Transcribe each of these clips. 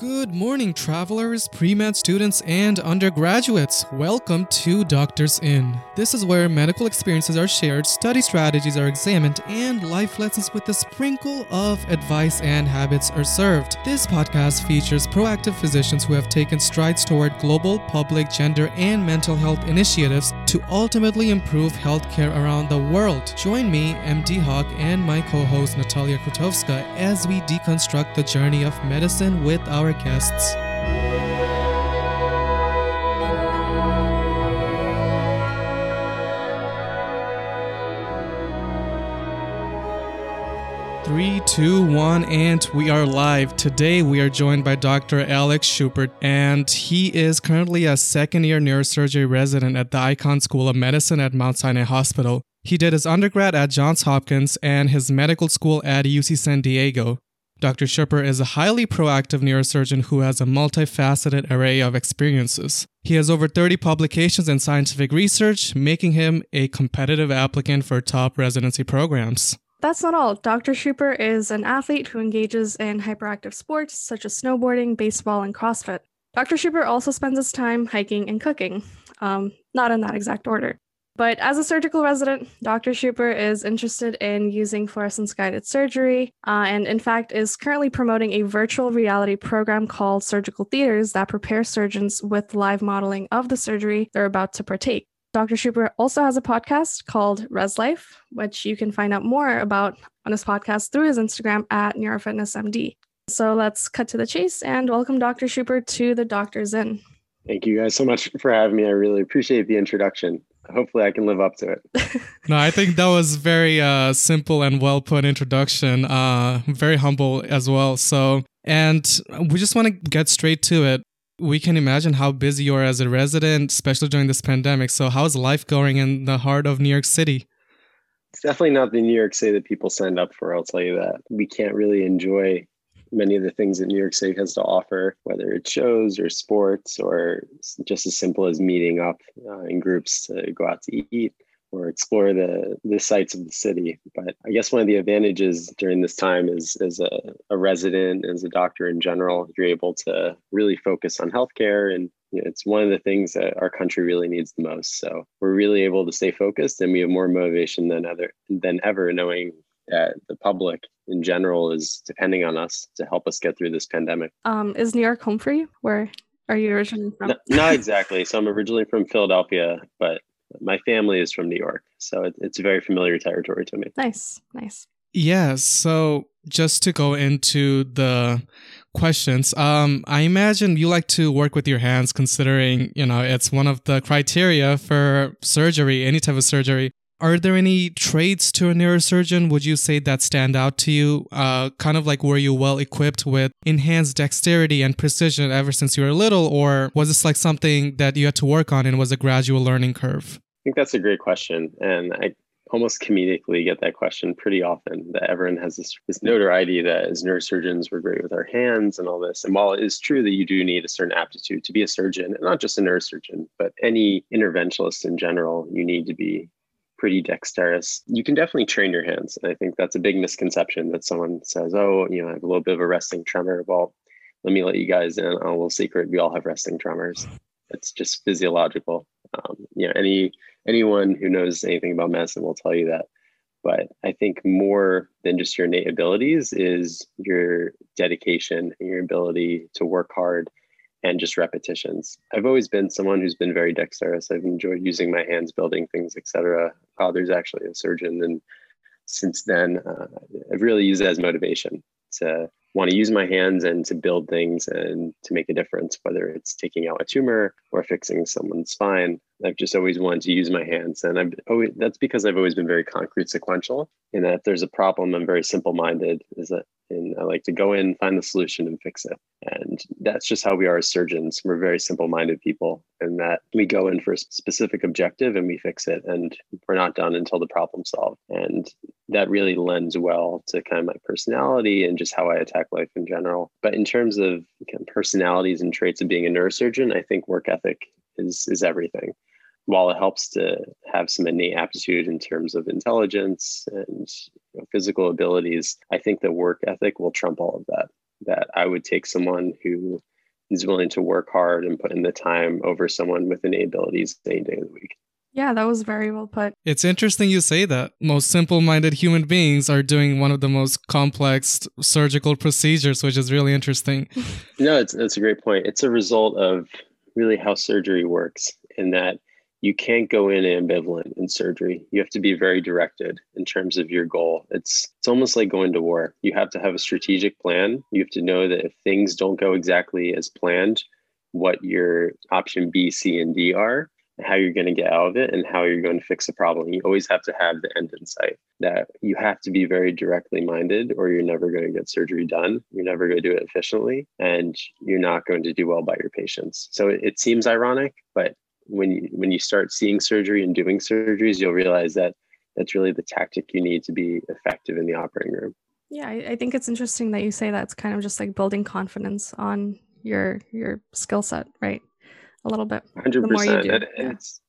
Good morning, travelers, pre med students, and undergraduates. Welcome to Doctors Inn. This is where medical experiences are shared, study strategies are examined, and life lessons with a sprinkle of advice and habits are served. This podcast features proactive physicians who have taken strides toward global, public, gender, and mental health initiatives to ultimately improve healthcare around the world. Join me, MD Hawk, and my co host Natalia Krotowska as we deconstruct the journey of medicine with our guests. Three, two, one, and we are live. Today we are joined by Dr. Alex Schubert, and he is currently a second year neurosurgery resident at the Icahn School of Medicine at Mount Sinai Hospital. He did his undergrad at Johns Hopkins and his medical school at UC San Diego. Dr. Schubert is a highly proactive neurosurgeon who has a multifaceted array of experiences. He has over 30 publications in scientific research, making him a competitive applicant for top residency programs. That's not all. Dr. Schubert is an athlete who engages in hyperactive sports such as snowboarding, baseball, and CrossFit. Dr. Schubert also spends his time hiking and cooking, um, not in that exact order. But as a surgical resident, Dr. Schubert is interested in using fluorescence guided surgery uh, and, in fact, is currently promoting a virtual reality program called Surgical Theaters that prepares surgeons with live modeling of the surgery they're about to partake. Dr. Schubert also has a podcast called Res Life, which you can find out more about on his podcast through his Instagram at NeuroFitnessMD. So let's cut to the chase and welcome Dr. Schubert to the Doctor's Inn. Thank you guys so much for having me. I really appreciate the introduction hopefully I can live up to it. no, I think that was very uh, simple and well put introduction. Uh, very humble as well. So, and we just want to get straight to it. We can imagine how busy you are as a resident, especially during this pandemic. So, how's life going in the heart of New York City? It's definitely not the New York City that people signed up for. I'll tell you that. We can't really enjoy many of the things that New York City has to offer, whether it's shows or sports or just as simple as meeting up uh, in groups to go out to eat or explore the the sights of the city. But I guess one of the advantages during this time is as a, a resident, as a doctor in general, you're able to really focus on healthcare and you know, it's one of the things that our country really needs the most. So we're really able to stay focused and we have more motivation than other than ever knowing that the public in general is depending on us to help us get through this pandemic. Um, is New York home for you? Where are you originally from? No, not exactly. So I'm originally from Philadelphia, but my family is from New York. So it, it's very familiar territory to me. Nice, nice. Yeah. So just to go into the questions, um, I imagine you like to work with your hands, considering you know it's one of the criteria for surgery, any type of surgery. Are there any traits to a neurosurgeon would you say that stand out to you? Uh, kind of like were you well equipped with enhanced dexterity and precision ever since you were little, or was this like something that you had to work on and was a gradual learning curve? I think that's a great question. And I almost comedically get that question pretty often that everyone has this, this notoriety that as neurosurgeons we're great with our hands and all this and while it is true that you do need a certain aptitude to be a surgeon and not just a neurosurgeon but any interventionalist in general you need to be pretty dexterous. You can definitely train your hands. And I think that's a big misconception that someone says, oh, you know, I have a little bit of a resting tremor. Well, let me let you guys in on a little secret. We all have resting tremors. It's just physiological. Um, you know, any anyone who knows anything about medicine will tell you that. But I think more than just your innate abilities is your dedication and your ability to work hard and just repetitions. I've always been someone who's been very dexterous. I've enjoyed using my hands, building things, etc. Father's actually a surgeon, and since then, uh, I've really used it as motivation to want to use my hands and to build things and to make a difference, whether it's taking out a tumor or fixing someone's spine. I've just always wanted to use my hands. And I've always, that's because I've always been very concrete sequential in that if there's a problem, I'm very simple minded is that and I like to go in, find the solution, and fix it. And that's just how we are as surgeons. We're very simple minded people, and that we go in for a specific objective and we fix it. And we're not done until the problem's solved. And that really lends well to kind of my personality and just how I attack life in general. But in terms of kind of personalities and traits of being a neurosurgeon, I think work ethic is, is everything while it helps to have some innate aptitude in terms of intelligence and you know, physical abilities, I think the work ethic will trump all of that. that I would take someone who is willing to work hard and put in the time over someone with innate abilities any day of the week. Yeah, that was very well put. It's interesting you say that. Most simple minded human beings are doing one of the most complex surgical procedures, which is really interesting. no, it's, that's a great point. It's a result of really how surgery works, in that you can't go in ambivalent in surgery. You have to be very directed in terms of your goal. It's it's almost like going to war. You have to have a strategic plan. You have to know that if things don't go exactly as planned, what your option B, C, and D are, how you're going to get out of it, and how you're going to fix the problem. You always have to have the end in sight. That you have to be very directly minded, or you're never going to get surgery done. You're never going to do it efficiently, and you're not going to do well by your patients. So it, it seems ironic, but when you when you start seeing surgery and doing surgeries, you'll realize that that's really the tactic you need to be effective in the operating room. Yeah, I, I think it's interesting that you say that it's kind of just like building confidence on your your skill set, right? A little bit. Hundred percent. It's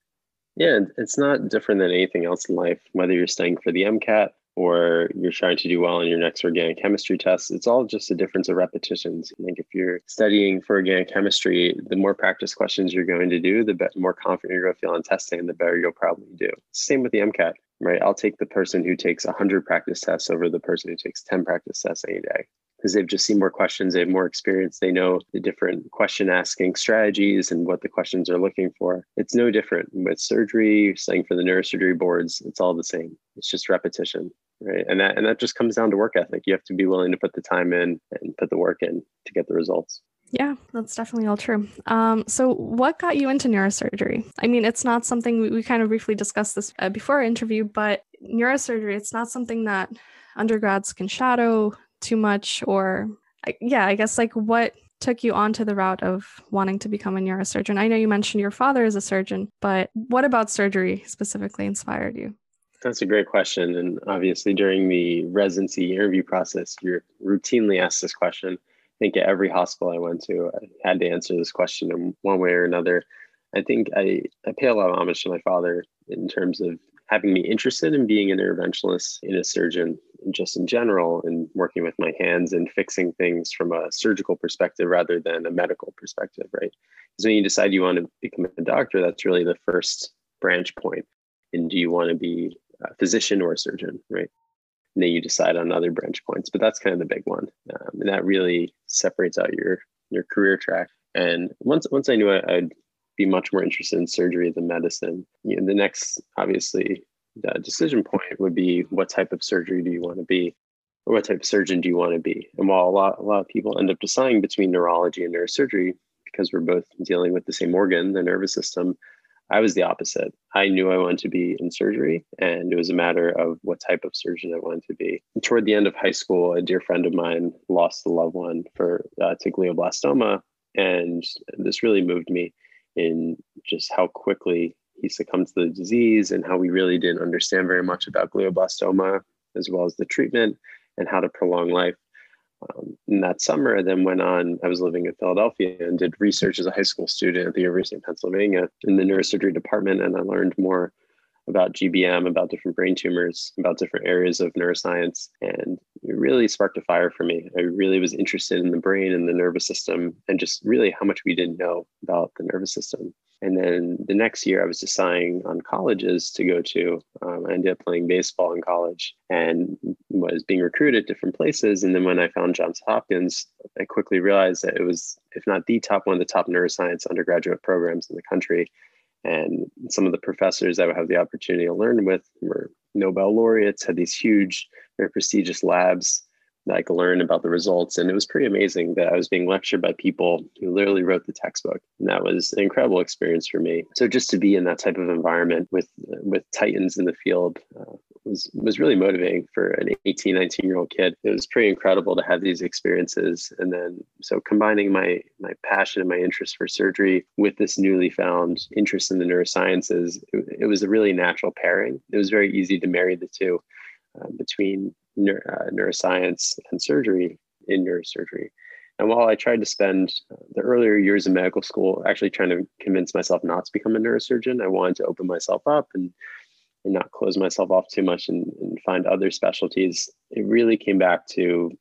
yeah, it's not different than anything else in life. Whether you're studying for the MCAT or you're trying to do well in your next organic chemistry test, it's all just a difference of repetitions. I think if you're studying for organic chemistry, the more practice questions you're going to do, the more confident you're going to feel on testing, and the better you'll probably do. Same with the MCAT, right? I'll take the person who takes 100 practice tests over the person who takes 10 practice tests any day because they've just seen more questions, they have more experience, they know the different question asking strategies and what the questions are looking for. It's no different with surgery, studying for the neurosurgery boards, it's all the same. It's just repetition, right? And that and that just comes down to work ethic. You have to be willing to put the time in and put the work in to get the results. Yeah, that's definitely all true. Um, so, what got you into neurosurgery? I mean, it's not something we, we kind of briefly discussed this uh, before our interview, but neurosurgery, it's not something that undergrads can shadow too much or yeah i guess like what took you onto the route of wanting to become a neurosurgeon? I know you mentioned your father is a surgeon but what about surgery specifically inspired you? That's a great question. And obviously during the residency interview process you're routinely asked this question. I think at every hospital i went to i had to answer this question in one way or another. I think i, I pay a lot of homage to my father in terms of having me interested in being an interventionalist and a surgeon just in general and working with my hands and fixing things from a surgical perspective rather than a medical perspective right because when you decide you want to become a doctor that's really the first branch point. and do you want to be a physician or a surgeon right and then you decide on other branch points but that's kind of the big one um, and that really separates out your your career track and once once i knew I, i'd be much more interested in surgery than medicine. You know, the next, obviously, decision point would be what type of surgery do you want to be, or what type of surgeon do you want to be? And while a lot, a lot of people end up deciding between neurology and neurosurgery because we're both dealing with the same organ, the nervous system, I was the opposite. I knew I wanted to be in surgery, and it was a matter of what type of surgeon I wanted to be. And toward the end of high school, a dear friend of mine lost a loved one for uh, to glioblastoma, and this really moved me in just how quickly he succumbed to the disease and how we really didn't understand very much about glioblastoma as well as the treatment and how to prolong life. Um, that summer, I then went on. I was living in Philadelphia and did research as a high school student at the University of Pennsylvania in the neurosurgery department. And I learned more about GBM, about different brain tumors, about different areas of neuroscience. And it really sparked a fire for me. I really was interested in the brain and the nervous system and just really how much we didn't know about the nervous system. And then the next year, I was deciding on colleges to go to. Um, I ended up playing baseball in college and was being recruited at different places. And then when I found Johns Hopkins, I quickly realized that it was, if not the top one of the top neuroscience undergraduate programs in the country. And some of the professors I would have the opportunity to learn with were Nobel laureates, had these huge, very prestigious labs I learn about the results. And it was pretty amazing that I was being lectured by people who literally wrote the textbook. And that was an incredible experience for me. So just to be in that type of environment with with titans in the field uh, was was really motivating for an 18, 19 year old kid. It was pretty incredible to have these experiences. And then so combining my my passion and my interest for surgery with this newly found interest in the neurosciences, it, it was a really natural pairing. It was very easy to marry the two. Uh, between uh, neuroscience and surgery in neurosurgery. And while I tried to spend uh, the earlier years of medical school actually trying to convince myself not to become a neurosurgeon, I wanted to open myself up and, and not close myself off too much and, and find other specialties. It really came back to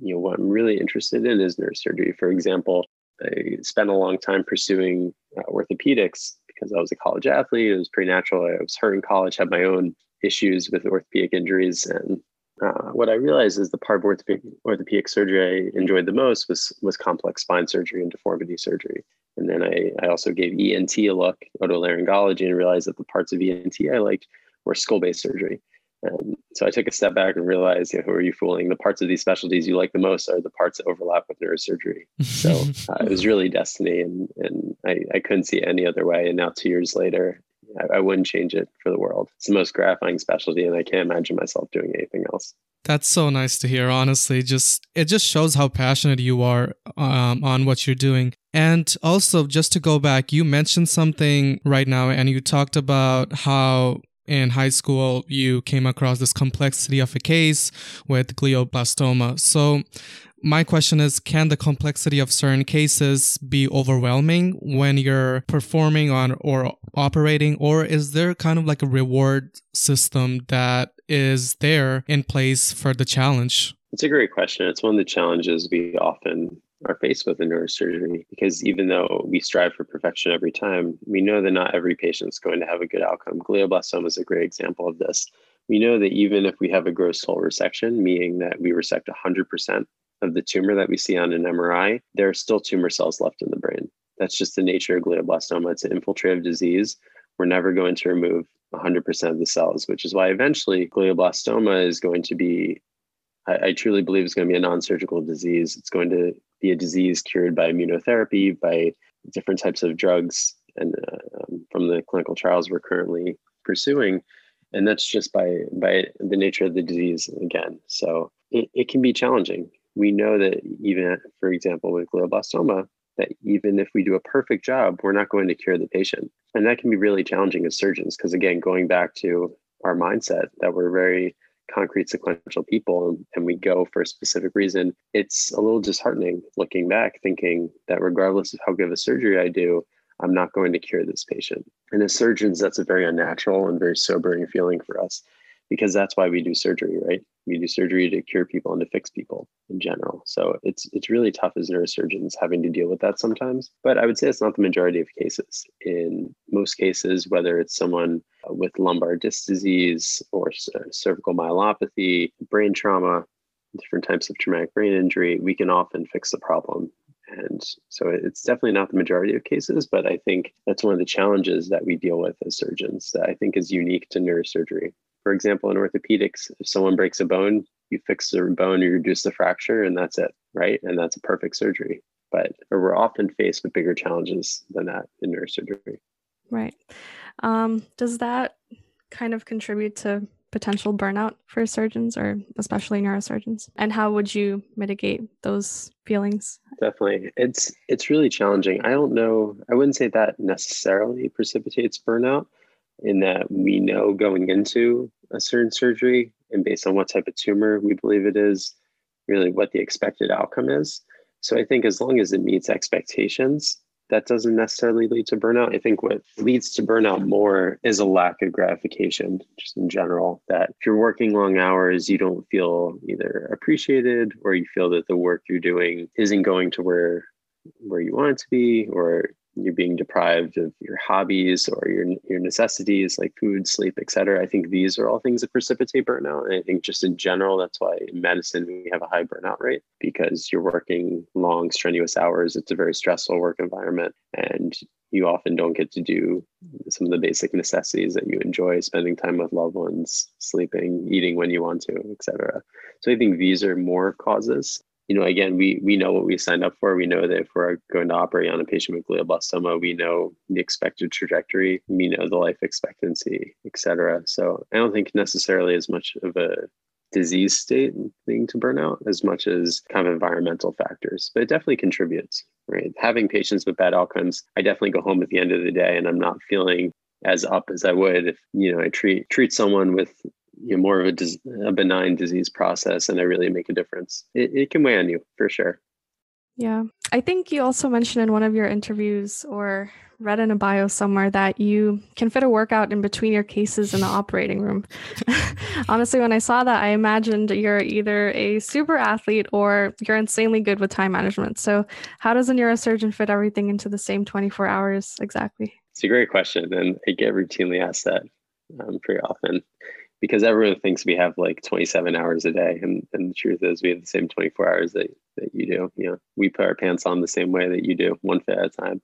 you know what I'm really interested in is neurosurgery. For example, I spent a long time pursuing uh, orthopedics because I was a college athlete. It was pretty natural. I was hurt in college, had my own issues with orthopedic injuries, and uh, what I realized is the part of orthopedic, orthopedic surgery I enjoyed the most was was complex spine surgery and deformity surgery. And then I, I also gave ENT a look, otolaryngology, and realized that the parts of ENT I liked were skull based surgery. And so I took a step back and realized, you know, who are you fooling? The parts of these specialties you like the most are the parts that overlap with neurosurgery. So uh, it was really destiny, and and I, I couldn't see any other way. And now two years later, I, I wouldn't change it for the world. It's the most gratifying specialty, and I can't imagine myself doing anything else. That's so nice to hear. Honestly, just it just shows how passionate you are um, on what you're doing. And also, just to go back, you mentioned something right now, and you talked about how in high school you came across this complexity of a case with glioblastoma. So, my question is Can the complexity of certain cases be overwhelming when you're performing on or operating, or is there kind of like a reward system that is there in place for the challenge? It's a great question. It's one of the challenges we often are faced with in neurosurgery because even though we strive for perfection every time, we know that not every patient is going to have a good outcome. Glioblastoma is a great example of this. We know that even if we have a gross total resection, meaning that we resect 100% of the tumor that we see on an MRI, there are still tumor cells left in the brain. That's just the nature of glioblastoma. It's an infiltrative disease. We're never going to remove 100% of the cells, which is why eventually glioblastoma is going to be, I, I truly believe, it's going to be a non surgical disease. It's going to be a disease cured by immunotherapy, by different types of drugs, and uh, um, from the clinical trials we're currently pursuing. And that's just by by the nature of the disease again. So it, it can be challenging we know that even, for example, with glioblastoma, that even if we do a perfect job, we're not going to cure the patient. And that can be really challenging as surgeons, because again, going back to our mindset that we're very concrete sequential people and, we go for a specific reason, it's a little disheartening looking back, thinking that regardless of how good of a surgery I do, I'm not going to cure this patient. And as surgeons, that's a very unnatural and very sobering feeling for us because that's why we do surgery, right? We do surgery to cure people and to fix people in general. So it's it's really tough as neurosurgeons having to deal with that sometimes. But I would say it's not the majority of cases. In most cases, whether it's someone with lumbar disc disease or uh, cervical myelopathy, brain trauma, different types of traumatic brain injury, we can often fix the problem and so it's definitely not the majority of cases, but I think that's one of the challenges that we deal with as surgeons that I think is unique to neurosurgery. For example, in orthopedics, if someone breaks a bone, you fix the bone, you reduce the fracture, and that's it, right? And that's a perfect surgery. But we're often faced with bigger challenges than that in neurosurgery. Right. Um, does that kind of contribute to potential burnout for surgeons or especially neurosurgeons and how would you mitigate those feelings definitely it's it's really challenging i don't know i wouldn't say that necessarily precipitates burnout in that we know going into a certain surgery and based on what type of tumor we believe it is really what the expected outcome is so i think as long as it meets expectations that doesn't necessarily lead to burnout. I think what leads to burnout more is a lack of gratification, just in general. That if you're working long hours, you don't feel either appreciated or you feel that the work you're doing isn't going to where where you want it to be, or you're being deprived of your hobbies or your your necessities like food, sleep, etc. I think these are all things that precipitate burnout. And I think just in general, that's why in medicine we have a high burnout rate because you're working long, strenuous hours. It's a very stressful work environment, and you often don't get to do some of the basic necessities that you enjoy spending time with loved ones sleeping eating when you want to etc so i think these are more causes you know, again, we we know what we signed up for. We know that if we're going to operate on a patient with glioblastoma, we know the expected trajectory, we know the life expectancy, et cetera. So I don't think necessarily as much of a disease state thing to burnout as much as kind of environmental factors, but it definitely contributes, right? Having patients with bad outcomes, I definitely go home at the end of the day and I'm not feeling as up as I would if you know I treat treat someone with you know, more of a, dis- a benign disease process and I really make a difference. It, it can weigh on you for sure. Yeah. I think you also mentioned in one of your interviews or read in a bio somewhere that you can fit a workout in between your cases in the operating room. Honestly, when I saw that, I imagined you're either a super athlete or you're insanely good with time management. So, how does a neurosurgeon fit everything into the same 24 hours exactly? It's a great question. And I get routinely asked that um, pretty often because everyone thinks we have like 27 hours a day. And, and the truth is, we have the same 24 hours that, that you do. You know, we put our pants on the same way that you do, one fit at a time.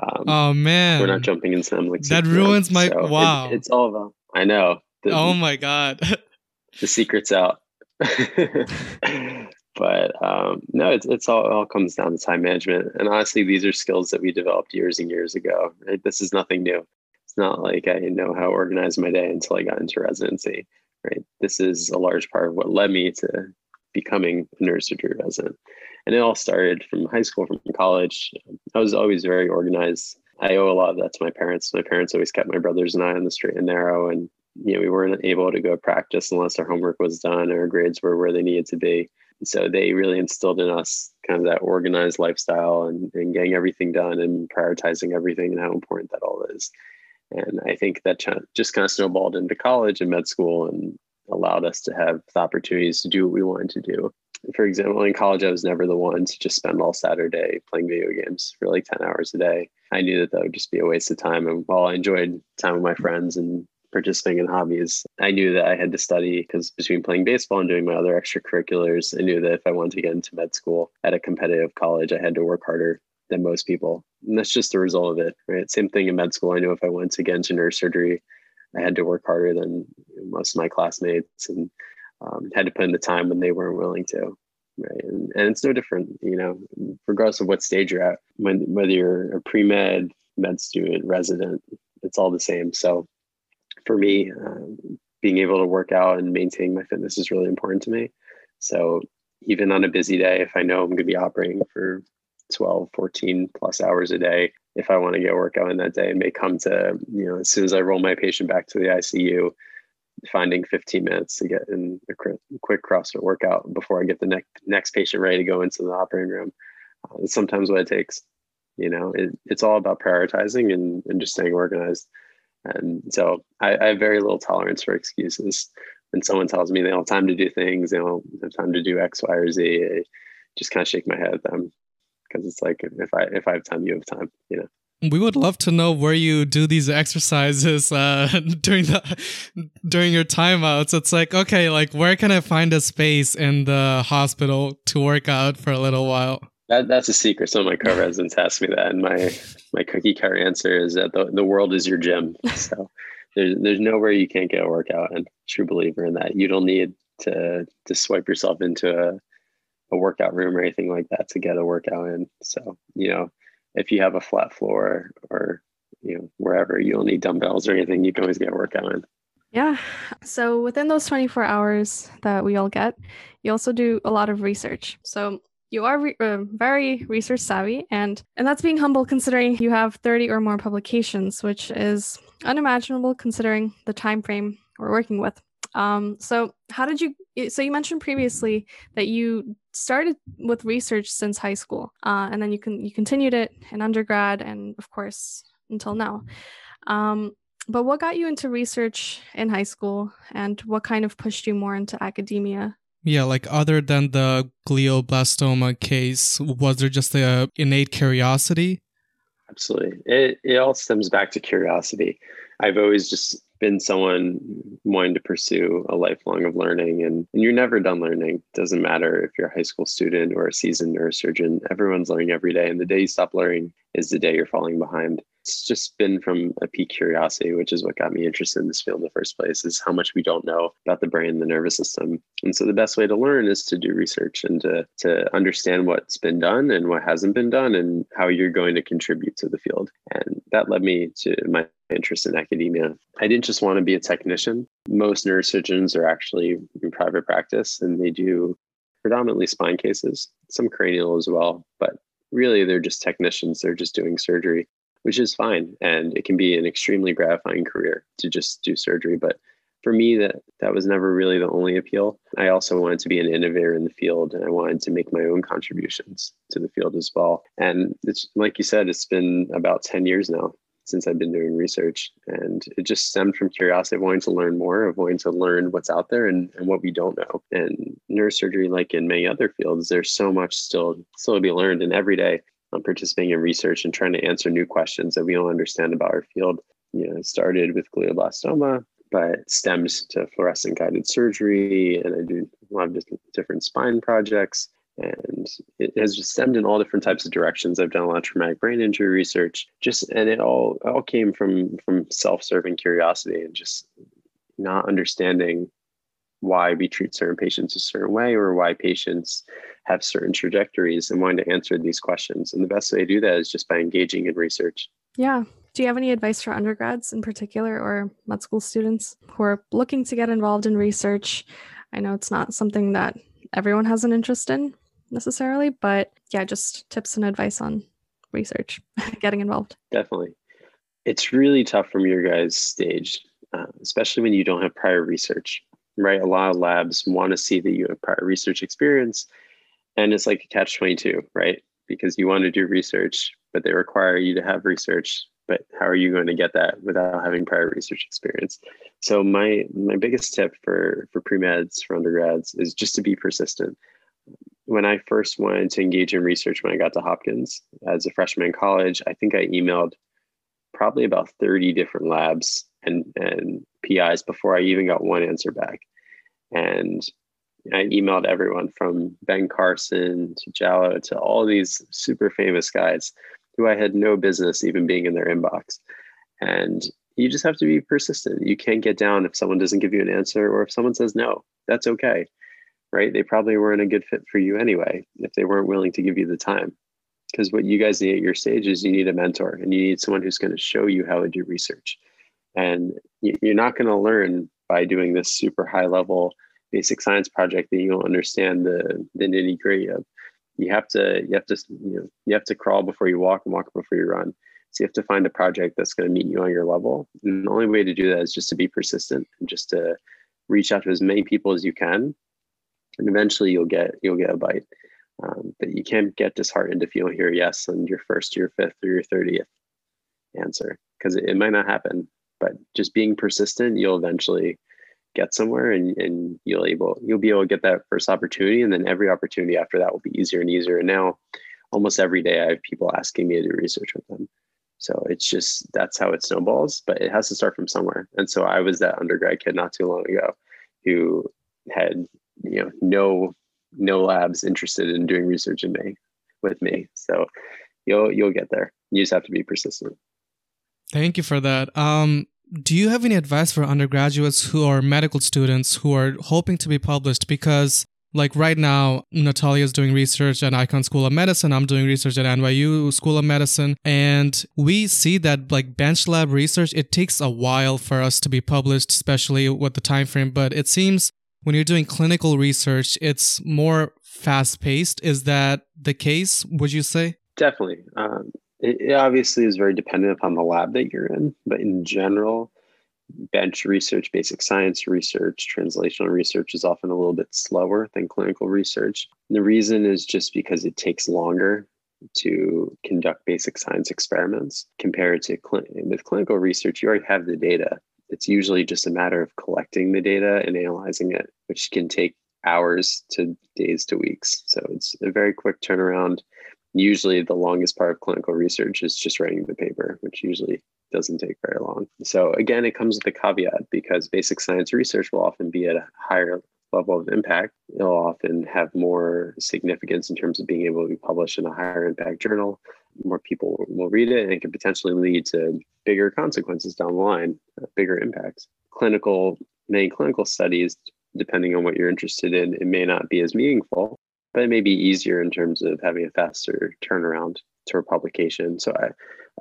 Um, oh man, we're not jumping in some like that ruins my so wow. It, it's all about. I know. The, oh my god, the secret's out. but um, no, it's it's all it all comes down to time management. And honestly, these are skills that we developed years and years ago. Right? This is nothing new. It's not like I know how to organize my day until I got into residency. Right. This is a large part of what led me to becoming a nurse neurosurgery resident. And it all started from high school, from college. I was always very organized. I owe a lot of that to my parents. My parents always kept my brothers and I on the straight and narrow. And, you know, we weren't able to go practice unless our homework was done or grades were where they needed to be. So they really instilled in us kind of that organized lifestyle and, and getting everything done and prioritizing everything and how important that all is. And I think that just kind of snowballed into college and med school and allowed us to have the opportunities to do what we wanted to do for example, in college, I was never the one to just spend all Saturday playing video games for like 10 hours a day. I knew that that would just be a waste of time. And while I enjoyed time with my friends and participating in hobbies, I knew that I had to study because between playing baseball and doing my other extracurriculars, I knew that if I wanted to get into med school at a competitive college, I had to work harder than most people. And that's just the result of it, right? Same thing in med school. I knew if I wanted to get into neurosurgery, I had to work harder than most of my classmates. And um, had to put in the time when they weren't willing to right and, and it's no different you know regardless of what stage you're at when whether you're a pre-med med student resident it's all the same so for me um, being able to work out and maintain my fitness is really important to me so even on a busy day if i know i'm going to be operating for 12 14 plus hours a day if i want to get workout in that day it may come to you know as soon as i roll my patient back to the icu finding 15 minutes to get in a quick CrossFit workout before I get the next next patient ready to go into the operating room. Uh, sometimes what it takes. You know, it, it's all about prioritizing and, and just staying organized. And so I, I have very little tolerance for excuses. When someone tells me they don't have time to do things, they don't have time to do X, Y, or Z, I just kind of shake my head at them because it's like if I if I have time, you have time. You know we would love to know where you do these exercises uh, during the during your timeouts. It's like, okay, like where can I find a space in the hospital to work out for a little while? That, that's a secret. Some of my co-residents ask me that, and my my cookie cutter answer is that the, the world is your gym. So there's there's nowhere you can't get a workout. And true believer in that. You don't need to to swipe yourself into a a workout room or anything like that to get a workout in. So you know if you have a flat floor or you know wherever you don't need dumbbells or anything, you can always get a workout in. Yeah. So within those 24 hours that we all get, you also do a lot of research. So you are re- uh, very research savvy and and that's being humble considering you have 30 or more publications, which is unimaginable considering the time frame we're working with. Um, so how did you so you mentioned previously that you started with research since high school uh, and then you can you continued it in undergrad and of course until now. Um, but what got you into research in high school and what kind of pushed you more into academia? Yeah like other than the glioblastoma case was there just a innate curiosity? Absolutely. It, it all stems back to curiosity. I've always just been someone wanting to pursue a lifelong of learning and, and you're never done learning. Doesn't matter if you're a high school student or a seasoned neurosurgeon. Everyone's learning every day and the day you stop learning is the day you're falling behind it's just been from a peak curiosity, which is what got me interested in this field in the first place, is how much we don't know about the brain and the nervous system. And so the best way to learn is to do research and to, to understand what's been done and what hasn't been done and how you're going to contribute to the field. And that led me to my interest in academia. I didn't just want to be a technician. Most neurosurgeons are actually in private practice and they do predominantly spine cases, some cranial as well, but really they're just technicians. They're just doing surgery which is fine. And it can be an extremely gratifying career to just do surgery. But for me, that that was never really the only appeal. I also wanted to be an innovator in the field, and I wanted to make my own contributions to the field as well. And it's like you said, it's been about ten years now since I've been doing research. And it just stemmed from curiosity of wanting to learn more, of wanting to learn what's out there and, and what we don't know. And neurosurgery, like in many other fields, there's so much still still to be learned. And every day I'm participating in research and trying to answer new questions that we don't understand about our field. You know, started with glioblastoma, but stems to fluorescent guided surgery. And I do a lot of different spine projects and it has just stemmed in all different types of directions i've done a lot of traumatic brain injury research just and it all all came from from self-serving curiosity and just not understanding why we treat certain patients a certain way or why patients have certain trajectories and wanting to answer these questions. And the best way to do that is just by engaging in research. Yeah. Do you have any advice for undergrads in particular or med school students who are looking to get involved in research? I know it's not something that everyone has an interest in necessarily, but yeah, just tips and advice on research, getting involved. Definitely. It's really tough from your guys' stage, uh, especially when you don't have prior research, right? A lot of labs want to see that you have prior research experience. And it's like a catch 22, right? Because you want to do research, but they require you to have research. But how are you going to get that without having prior research experience? So my my biggest tip for for pre meds for undergrads is just to be persistent when I first wanted to engage in research when I got to Hopkins as a freshman in college, I think I emailed probably about 30 different labs and, and PIs before I even got one answer back. And I emailed everyone from Ben Carson to Jallo to all these super famous guys who I had no business even being in their inbox. And you just have to be persistent. You can't get down if someone doesn't give you an answer or if someone says no. That's okay right? They probably weren't a good fit for you anyway if they weren't willing to give you the time. Because what you guys need at your stage is you need a mentor and you need someone who's going to show you how to do research. And you're not going to learn by doing this super high level basic science project that you don't understand the, the nitty gritty of. You have to you have to you know you have to crawl before you walk and walk before you run. So you have to find a project that's going to meet you on your level. And the only way to do that is just to be persistent and just to reach out to as many people as you can and eventually you'll get you'll get a bite. Um, but you can't get disheartened if you don't hear yes on your first, your fifth, or your thirtieth answer because it, it, might not happen. But just being persistent, you'll eventually get somewhere, and, and you'll able you'll be able to get that first opportunity, and then every opportunity after that will be easier and easier. And now, almost every day, I have people asking me to do research with them. So it's just that's how it snowballs, but it has to start from somewhere. And so I was that undergrad kid not too long ago who had you know no no labs interested in doing research in me with me so you'll you'll get there you just have to be persistent thank you for that um do you have any advice for undergraduates who are medical students who are hoping to be published because like right now natalia is doing research at Icahn school of medicine i'm doing research at nyu school of medicine and we see that like bench lab research it takes a while for us to be published especially with the time frame but it seems when you're doing clinical research, it's more fast paced. Is that the case, would you say? Definitely. Um, it, obviously is very dependent upon the lab that you're in, but in general, bench research, basic science research, translational research is often a little bit slower than clinical research. And the reason is just because it takes longer to conduct basic science experiments compared to cl- with clinical research you already have the data it's usually just a matter of collecting the data and analyzing it, which can take hours to days to weeks. So it's a very quick turnaround. Usually, the longest part of clinical research is just writing the paper, which usually doesn't take very long. So, again, it comes with a caveat because basic science research will often be at a higher level of impact. It'll often have more significance in terms of being able to be published in a higher impact journal more people will read it and it could potentially lead to bigger consequences down the line, uh, bigger impacts. Clinical, many clinical studies, depending on what you're interested in, it may not be as meaningful, but it may be easier in terms of having a faster turnaround to a publication. So I,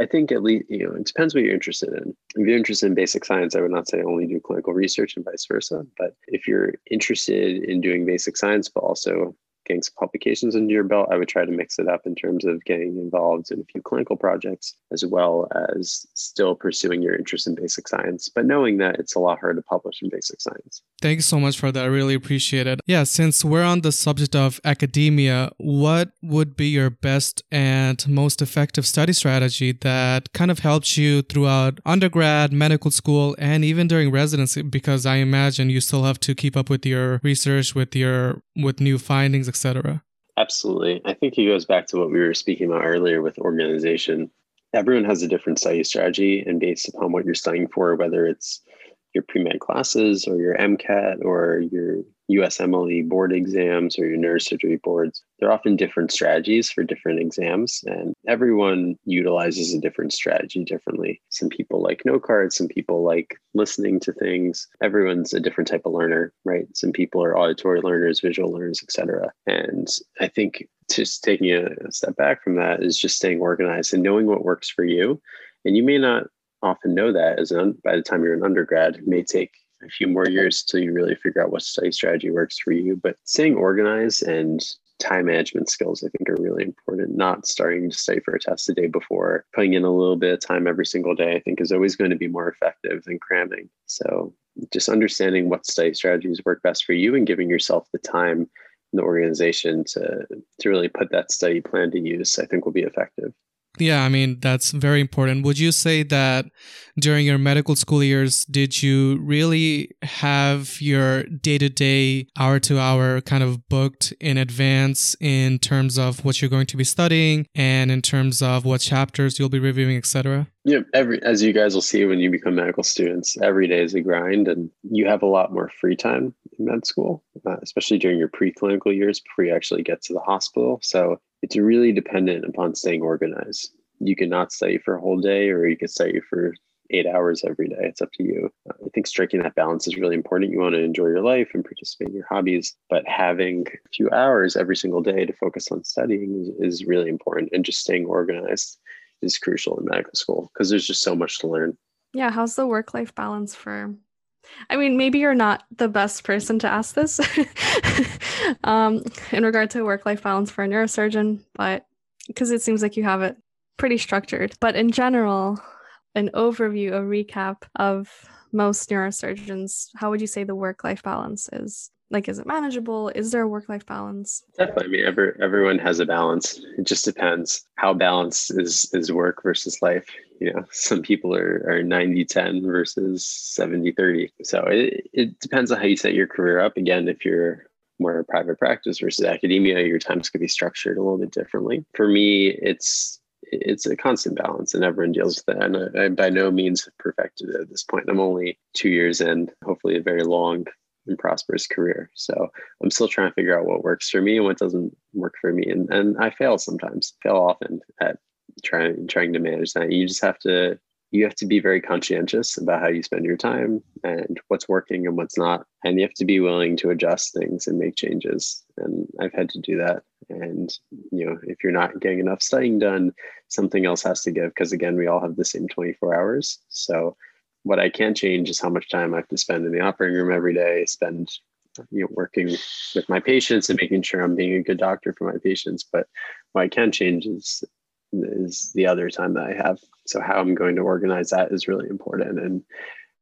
I think at least, you know, it depends what you're interested in. If you're interested in basic science, I would not say only do clinical research and vice versa. But if you're interested in doing basic science, but also some publications under your belt, I would try to mix it up in terms of getting involved in a few clinical projects, as well as still pursuing your interest in basic science, but knowing that it's a lot harder to publish in basic science. Thanks so much for that. I really appreciate it. Yeah, since we're on the subject of academia, what would be your best and most effective study strategy that kind of helps you throughout undergrad, medical school, and even during residency? Because I imagine you still have to keep up with your research, with your with new findings, etc. Absolutely. I think it goes back to what we were speaking about earlier with organization. Everyone has a different study strategy, and based upon what you're studying for, whether it's your pre-med classes or your MCAT or your USMLE board exams or your neurosurgery boards, they're often different strategies for different exams, and everyone utilizes a different strategy differently. Some people like note cards, some people like listening to things. Everyone's a different type of learner, right? Some people are auditory learners, visual learners, etc. And I think just taking a step back from that is just staying organized and knowing what works for you. And you may not often know that as an by the time you're an undergrad. It may take a few more years till you really figure out what study strategy works for you. But staying organized and time management skills, I think, are really important. Not starting to study for a test the day before, putting in a little bit of time every single day, I think, is always going to be more effective than cramming. So, just understanding what study strategies work best for you and giving yourself the time and the organization to, to really put that study plan to use, I think, will be effective. Yeah, I mean, that's very important. Would you say that during your medical school years, did you really have your day to day, hour to hour kind of booked in advance in terms of what you're going to be studying and in terms of what chapters you'll be reviewing, etc.? Yeah, every as you guys will see when you become medical students, every day is a grind, and you have a lot more free time in med school, uh, especially during your preclinical years before you actually get to the hospital. So it's really dependent upon staying organized. You cannot study for a whole day, or you can study for eight hours every day. It's up to you. I think striking that balance is really important. You want to enjoy your life and participate in your hobbies, but having a few hours every single day to focus on studying is, is really important. And just staying organized is crucial in medical school because there's just so much to learn. Yeah. How's the work life balance for I mean, maybe you're not the best person to ask this um, in regard to work life balance for a neurosurgeon, but because it seems like you have it pretty structured. But in general, an overview, a recap of most neurosurgeons, how would you say the work life balance is? Like, is it manageable? Is there a work life balance? Definitely. I mean, every, everyone has a balance. It just depends how balanced is, is work versus life you know some people are, are 90 10 versus 70 30 so it, it depends on how you set your career up again if you're more private practice versus academia your times could be structured a little bit differently for me it's it's a constant balance and everyone deals with that and I, I by no means perfected it at this point i'm only two years in hopefully a very long and prosperous career so i'm still trying to figure out what works for me and what doesn't work for me and, and i fail sometimes fail often at trying trying to manage that. You just have to you have to be very conscientious about how you spend your time and what's working and what's not. And you have to be willing to adjust things and make changes. And I've had to do that. And, you know, if you're not getting enough studying done, something else has to give because, again, we all have the same 24 hours. So, what I can change is how much time I have to spend in the operating room every day, spend, you know, working with my patients and making sure I'm being a good doctor for my patients. But what I can change is is the other time that I have. So how I'm going to organize that is really important and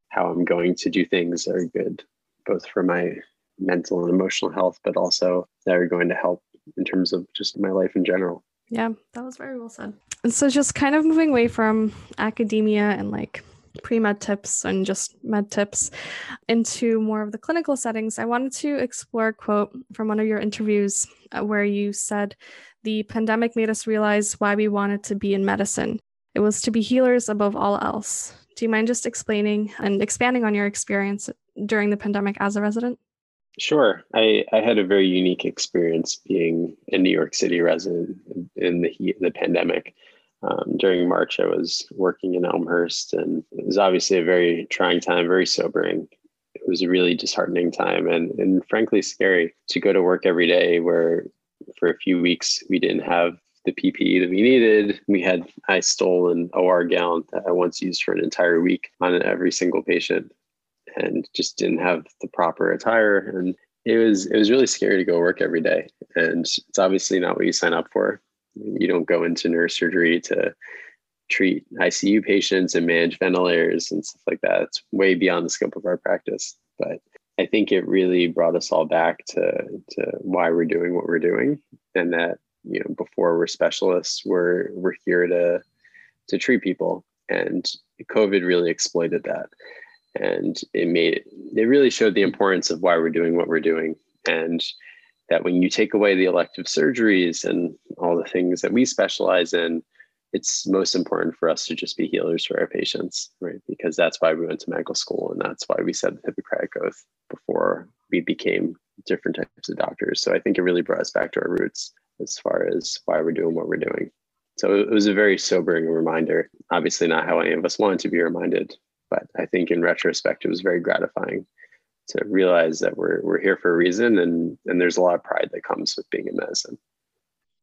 how I'm going to do things that are good, both for my mental and emotional health, but also that are going to help in terms of just my life in general. Yeah, that was very well said. And so just kind of moving away from academia and like pre-med tips and just med tips into more of the clinical settings, I wanted to explore a quote from one of your interviews uh, where you said the pandemic made us realize why we wanted to be in medicine. It was to be healers above all else. Do you mind just explaining and expanding on your experience during the pandemic as a resident? Sure. I, I had a very unique experience being a New York City resident in the heat of the pandemic. Um, during March, I was working in Elmhurst, and it was obviously a very trying time, very sobering. It was a really disheartening time and, and frankly scary to go to work every day where for a few weeks we didn't have the PPE that we needed. We had I stole an OR gown that I once used for an entire week on every single patient and just didn't have the proper attire and it was it was really scary to go work every day, and it's obviously not what you sign up for. You don't go into neurosurgery to treat ICU patients and manage ventilators and stuff like that. It's way beyond the scope of our practice. But I think it really brought us all back to to why we're doing what we're doing, and that you know before we're specialists, we're we're here to to treat people, and COVID really exploited that, and it made it, it really showed the importance of why we're doing what we're doing, and that when you take away the elective surgeries and all the things that we specialize in, it's most important for us to just be healers for our patients, right? Because that's why we went to medical school and that's why we said the Hippocratic Oath before we became different types of doctors. So I think it really brought us back to our roots as far as why we're doing what we're doing. So it was a very sobering reminder. Obviously, not how any of us wanted to be reminded, but I think in retrospect, it was very gratifying to realize that we're we're here for a reason, and and there's a lot of pride that comes with being in medicine.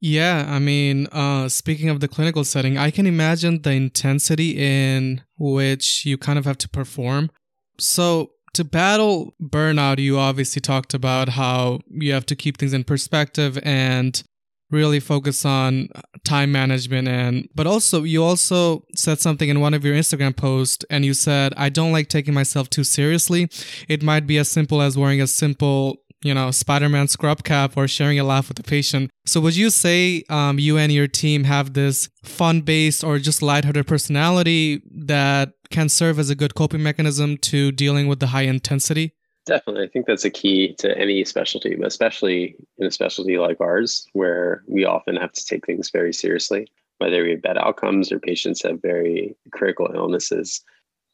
Yeah, I mean, uh, speaking of the clinical setting, I can imagine the intensity in which you kind of have to perform. So, to battle burnout, you obviously talked about how you have to keep things in perspective and really focus on time management and but also you also said something in one of your Instagram posts and you said I don't like taking myself too seriously. It might be as simple as wearing a simple you know, Spider Man scrub cap or sharing a laugh with a patient. So, would you say um, you and your team have this fun based or just lighthearted personality that can serve as a good coping mechanism to dealing with the high intensity? Definitely. I think that's a key to any specialty, but especially in a specialty like ours, where we often have to take things very seriously, whether we have bad outcomes or patients have very critical illnesses.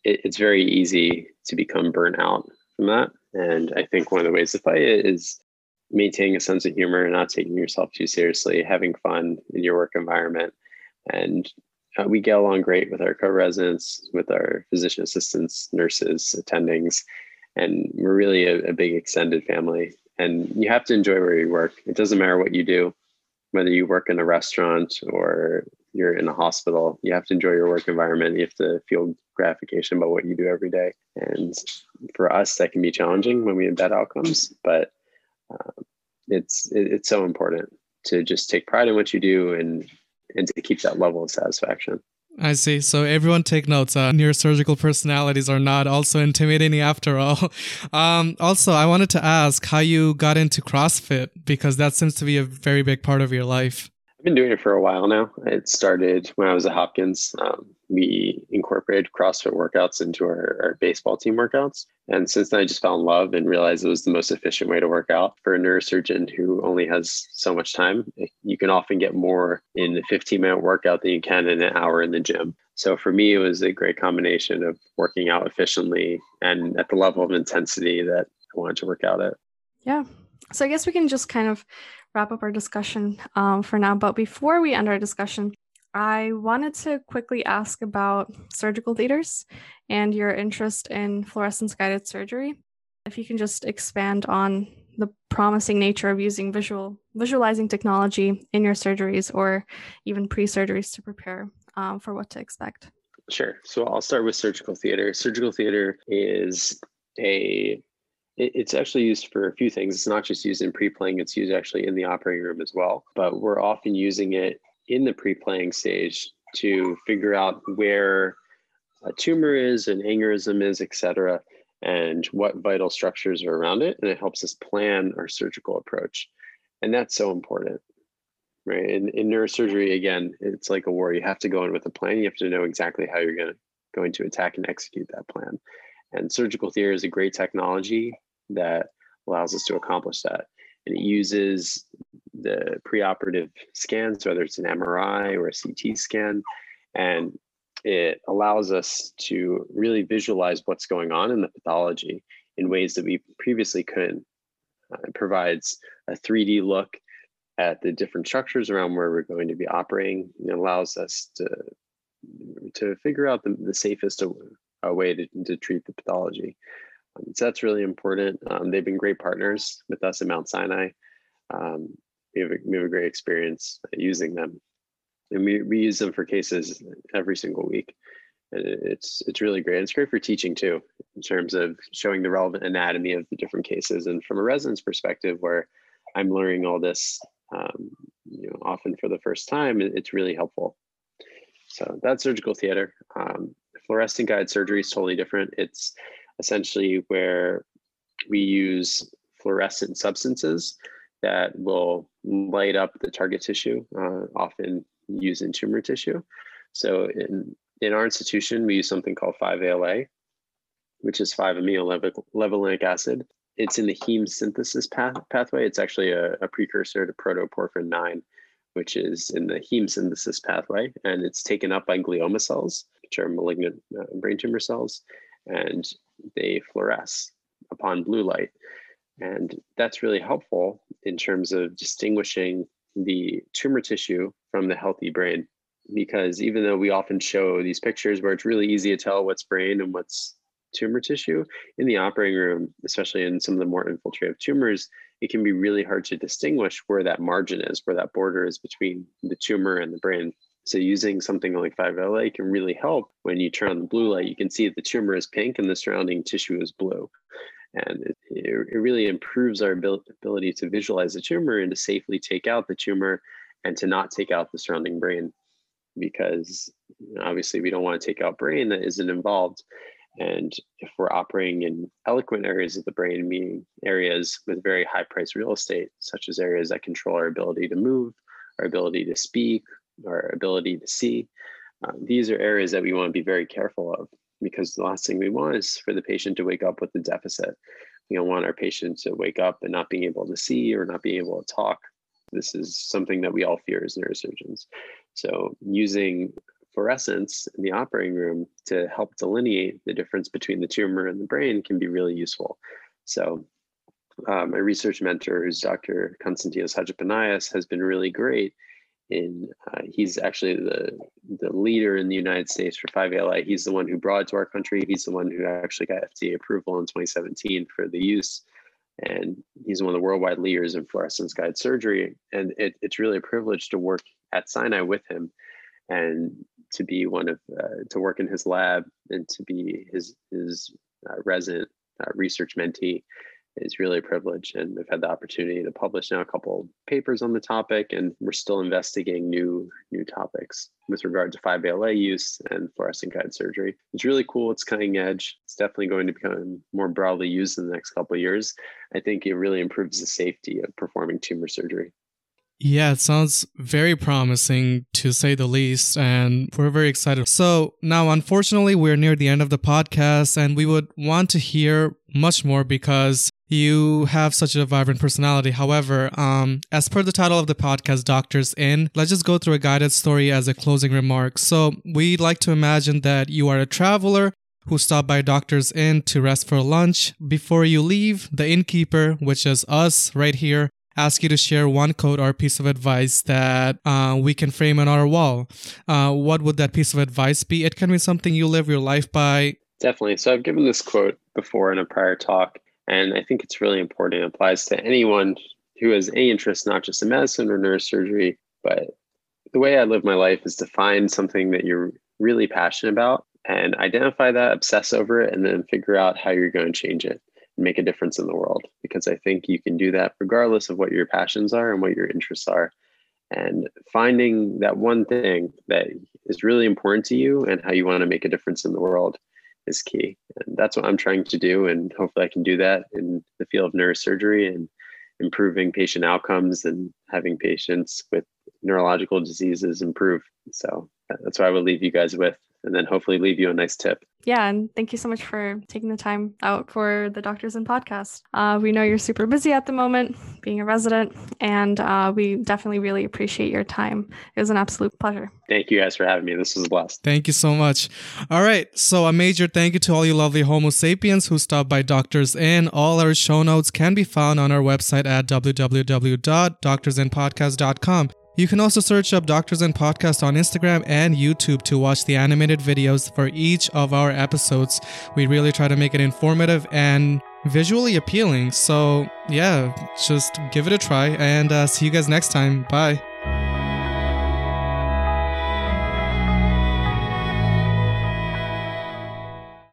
It, it's very easy to become burnt out from that. And I think one of the ways to fight it is maintaining a sense of humor and not taking yourself too seriously, having fun in your work environment. And uh, we get along great with our co-residents, with our physician assistants, nurses, attendings, and we're really a, a big extended family. And you have to enjoy where you work. It doesn't matter what you do, whether you work in a restaurant or you're in a hospital, you have to enjoy your work environment. You have to feel gratification about what you do every day. And for us, that can be challenging when we have bad outcomes, but uh, it's it, it's so important to just take pride in what you do and and to keep that level of satisfaction. I see. So everyone take notes. Uh, neurosurgical personalities are not also intimidating after all. Um, also, I wanted to ask how you got into CrossFit because that seems to be a very big part of your life. I've been doing it for a while now. It started when I was at Hopkins. Um, we incorporated CrossFit workouts into our, our, baseball team workouts. And since then, I just fell in love and realized it was the most efficient way to work out. For a neurosurgeon who only has so much time, you can often get more in a 15 minute workout than you can in an hour in the gym. So for me, it was a great combination of working out efficiently and at the level of intensity that I wanted to work out at. Yeah. So I guess we can just kind of wrap up our discussion um, for now. But before we end our discussion, I wanted to quickly ask about surgical theaters and your interest in fluorescence guided surgery. If you can just expand on the promising nature of using visual visualizing technology in your surgeries or even pre-surgeries to prepare um, for what to expect. Sure. So I'll start with surgical theater. Surgical theater is a it's actually used for a few things. It's not just used in pre-playing, it's used actually in the operating room as well. But we're often using it in the pre-playing stage to figure out where a tumor is, an aneurysm is, et cetera, and what vital structures are around it. And it helps us plan our surgical approach. And that's so important. Right. In, in neurosurgery, again, it's like a war. You have to go in with a plan. You have to know exactly how you're going to going to attack and execute that plan. And surgical theater is a great technology that allows us to accomplish that. And it uses the preoperative scans, whether it's an MRI or a CT scan, and it allows us to really visualize what's going on in the pathology in ways that we previously couldn't. Uh, it provides a 3D look at the different structures around where we're going to be operating. It allows us to to figure out the, the safest way to, to treat the pathology. So that's really important. Um, they've been great partners with us at Mount Sinai. Um, we, have a, we have a great experience using them. And we, we use them for cases every single week. And it's it's really great. It's great for teaching too, in terms of showing the relevant anatomy of the different cases. And from a resident's perspective, where I'm learning all this, um, you know, often for the first time, it's really helpful. So that's surgical theater. Um, fluorescent guide surgery is totally different. It's essentially where we use fluorescent substances that will light up the target tissue, uh, often used in tumor tissue. So in in our institution, we use something called 5-ALA, which is 5-amino-levulinic acid. It's in the heme synthesis path, pathway. It's actually a, a precursor to protoporphyrin 9, which is in the heme synthesis pathway, and it's taken up by glioma cells, which are malignant uh, brain tumor cells, and they fluoresce upon blue light. And that's really helpful in terms of distinguishing the tumor tissue from the healthy brain because even though we often show these pictures where it's really easy to tell what's brain and what's tumor tissue in the operating room, especially in some of the more infiltrative tumors, it can be really hard to distinguish where that margin is, where that border is between the tumor and the brain. So using something like 5-ALA can really help when you turn on the blue light, you can see the tumor is pink and the surrounding tissue is blue. And it, it really improves our ability to visualize the tumor and to safely take out the tumor and to not take out the surrounding brain because obviously we don't want to take out brain that isn't involved. And if we're operating in eloquent areas of the brain, meaning areas with very high price real estate, such as areas that control our ability to move, our ability to speak, our ability to see, um, these are areas that we want to be very careful of because the last thing we want is for the patient to wake up with a deficit. We don't want our patient to wake up and not being able to see or not being able to talk. This is something that we all fear as neurosurgeons. So using fluorescence in the operating room to help delineate the difference between the tumor and the brain can be really useful. So uh, my research mentor, who's Dr. Constantinos Hadjipanayis, has been really great in, uh, he's actually the, the leader in the United States for 5-ALA. He's the one who brought it to our country. He's the one who actually got FDA approval in 2017 for the use. And he's one of the worldwide leaders in fluorescence guide surgery. And it, it's really a privilege to work at Sinai with him and to be one of uh, to work in his lab and to be his his uh, resident uh, research mentee is really a privilege and i've had the opportunity to publish now a couple papers on the topic and we're still investigating new new topics with regard to 5-ALA use and fluorescent guide surgery. It's really cool it's cutting edge it's definitely going to become more broadly used in the next couple years. I think it really improves the safety of performing tumor surgery yeah, it sounds very promising to say the least, and we're very excited. So, now unfortunately, we're near the end of the podcast, and we would want to hear much more because you have such a vibrant personality. However, um, as per the title of the podcast, Doctors In, let's just go through a guided story as a closing remark. So, we'd like to imagine that you are a traveler who stopped by Doctors Inn to rest for lunch. Before you leave, the innkeeper, which is us right here, ask you to share one quote or piece of advice that uh, we can frame on our wall. Uh, what would that piece of advice be? It can be something you live your life by. Definitely. So I've given this quote before in a prior talk, and I think it's really important. It applies to anyone who has any interest, not just in medicine or neurosurgery, but the way I live my life is to find something that you're really passionate about and identify that, obsess over it, and then figure out how you're going to change it make a difference in the world because I think you can do that regardless of what your passions are and what your interests are. And finding that one thing that is really important to you and how you want to make a difference in the world is key. And that's what I'm trying to do. And hopefully I can do that in the field of neurosurgery and improving patient outcomes and having patients with neurological diseases improve. So that's what I would leave you guys with and then hopefully leave you a nice tip. Yeah, and thank you so much for taking the time out for the Doctors In podcast. Uh, we know you're super busy at the moment, being a resident, and uh, we definitely really appreciate your time. It was an absolute pleasure. Thank you guys for having me. This was a blast. Thank you so much. All right, so a major thank you to all you lovely Homo sapiens who stopped by Doctors In. All our show notes can be found on our website at www.doctorsinpodcast.com. You can also search up Doctors In Podcast on Instagram and YouTube to watch the animated videos for each of our episodes. We really try to make it informative and visually appealing. So, yeah, just give it a try and uh, see you guys next time. Bye.